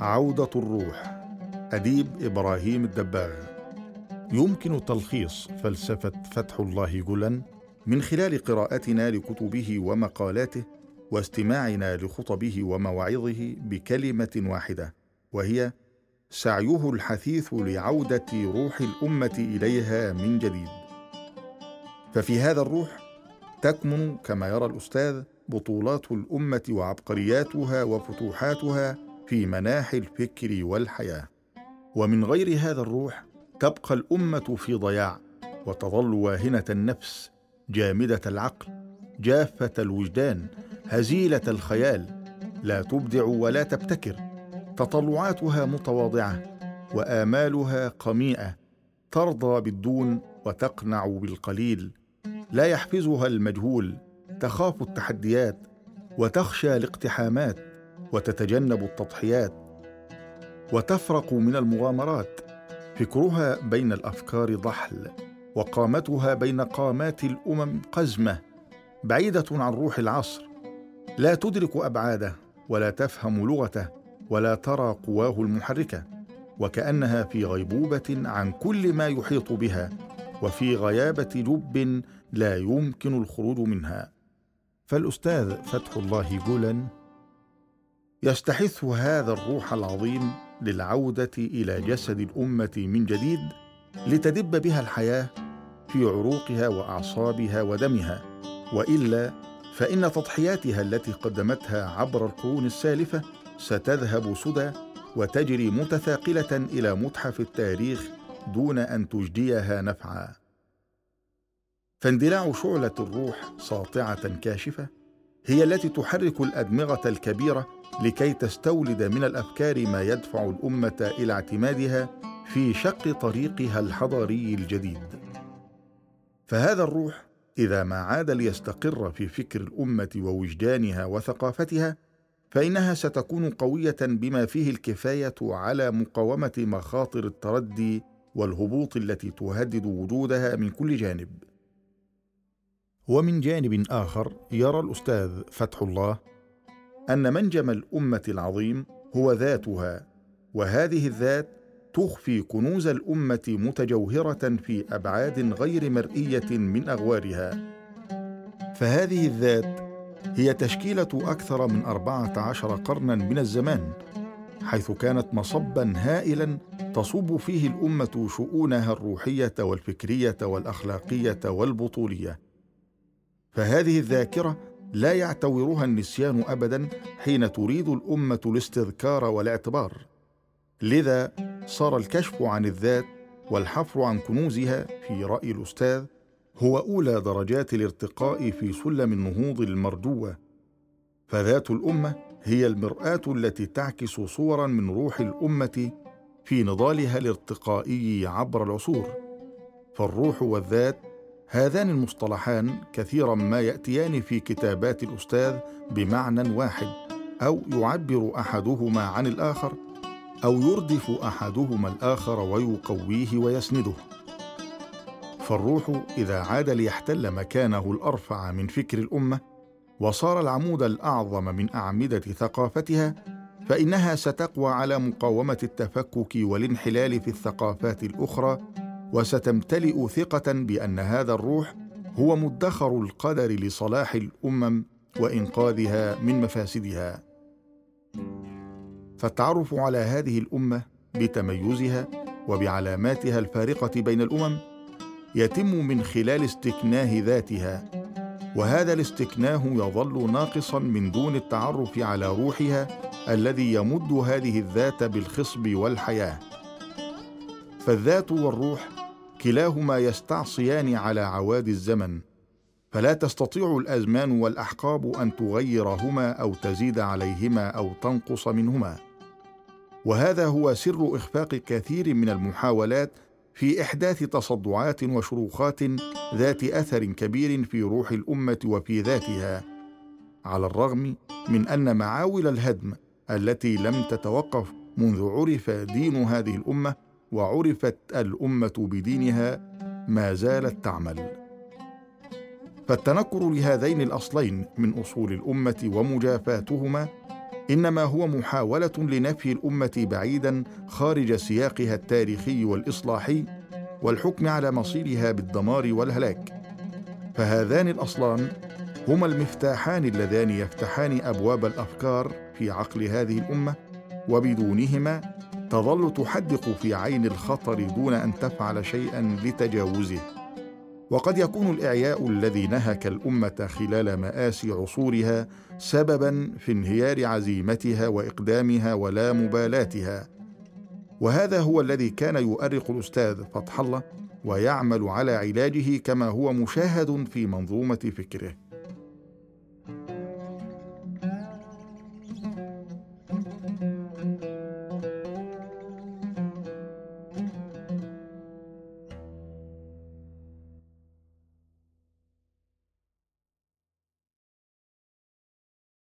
عودة الروح. أديب إبراهيم الدباغ. يمكن تلخيص فلسفة فتح الله جلا من خلال قراءتنا لكتبه ومقالاته واستماعنا لخطبه ومواعظه بكلمة واحدة وهي سعيه الحثيث لعودة روح الأمة إليها من جديد. ففي هذا الروح تكمن كما يرى الأستاذ بطولات الأمة وعبقرياتها وفتوحاتها في مناحي الفكر والحياة. ومن غير هذا الروح تبقى الأمة في ضياع وتظل واهنة النفس جامدة العقل جافة الوجدان هزيلة الخيال. لا تبدع ولا تبتكر تطلعاتها متواضعة وآمالها قميئة. ترضى بالدون وتقنع بالقليل. لا يحفزها المجهول تخاف التحديات وتخشى الاقتحامات. وتتجنب التضحيات وتفرق من المغامرات. فكرها بين الأفكار ضحل وقامتها بين قامات الأمم قزمة بعيدة عن روح العصر. لا تدرك أبعاده ولا تفهم لغته ولا ترى قواه المحركة وكأنها في غيبوبة عن كل ما يحيط بها وفي غيابة جب لا يمكن الخروج منها. فالأستاذ فتح الله جولان يستحث هذا الروح العظيم للعودة إلى جسد الأمة من جديد لتدب بها الحياة في عروقها وأعصابها ودمها. وإلا فإن تضحياتها التي قدمتها عبر القرون السالفة ستذهب سدى وتجري متثاقلة إلى متحف التاريخ دون أن تجديها نفعا. فاندلاع شعلة الروح ساطعة كاشفة هي التي تحرك الأدمغة الكبيرة لكي تستولد من الأفكار ما يدفع الأمة إلى اعتمادها في شق طريقها الحضاري الجديد. فهذا الروح إذا ما عاد ليستقر في فكر الأمة ووجدانها وثقافتها فإنها ستكون قوية بما فيه الكفاية على مقاومة مخاطر التردي والهبوط التي تهدد وجودها من كل جانب. ومن جانب آخر يرى الأستاذ فتح الله أن منجم الأمة العظيم هو ذاتها وهذه الذات تخفي كنوز الأمة متجوهرة في أبعاد غير مرئية من أغوارها. فهذه الذات هي تشكيلة أكثر من أربعة عشر قرنا من الزمان حيث كانت مصبا هائلا تصب فيه الأمة شؤونها الروحية والفكرية والأخلاقية والبطولية. فهذه الذاكرة لا يعتورها النسيان ابدا حين تريد الأمة الاستذكار والاعتبار. لذا صار الكشف عن الذات والحفر عن كنوزها في رأي الأستاذ هو أولى درجات الارتقاء في سلم النهوض المرجوه فذات الأمة هي المرآة التي تعكس صورا من روح الأمة في نضالها الارتقائي عبر العصور. فالروح والذات هذان المصطلحان كثيرا ما يأتيان في كتابات الأستاذ بمعنى واحد أو يعبر أحدهما عن الآخر أو يردف أحدهما الآخر ويقويه ويسنده. فالروح إذا عاد ليحتل مكانه الأرفع من فكر الأمة وصار العمود الأعظم من أعمدة ثقافتها فإنها ستقوى على مقاومة التفكك والانحلال في الثقافات الأخرى وستمتلئ ثقة بأن هذا الروح هو مدخر القدر لصلاح الأمم وإنقاذها من مفاسدها. فالتعرف على هذه الأمة بتميزها وبعلاماتها الفارقة بين الأمم يتم من خلال استكناه ذاتها وهذا الاستكناه يظل ناقصا من دون التعرف على روحها الذي يمد هذه الذات بالخصب والحياة. فالذات والروح كلاهما يستعصيان على عواد الزمن فلا تستطيع الأزمان والأحقاب أن تغيرهما أو تزيد عليهما أو تنقص منهما. وهذا هو سر إخفاق كثير من المحاولات في إحداث تصدعات وشروخات ذات أثر كبير في روح الأمة وفي ذاتها على الرغم من أن معاول الهدم التي لم تتوقف منذ عرف دين هذه الأمة وعرفت الأمة بدينها ما زالت تعمل. فالتنكر لهذين الأصلين من أصول الأمة ومجافاتهما إنما هو محاولة لنفي الأمة بعيدا خارج سياقها التاريخي والإصلاحي والحكم على مصيرها بالدمار والهلاك. فهذان الأصلان هما المفتاحان اللذان يفتحان أبواب الأفكار في عقل هذه الأمة وبدونهما تظل تحدق في عين الخطر دون أن تفعل شيئا لتجاوزه. وقد يكون الإعياء الذي نهك الأمة خلال مآسي عصورها سببا في انهيار عزيمتها وإقدامها ولا مبالاتها. وهذا هو الذي كان يؤرق الأستاذ فتح الله ويعمل على علاجه كما هو مشاهد في منظومة فكره.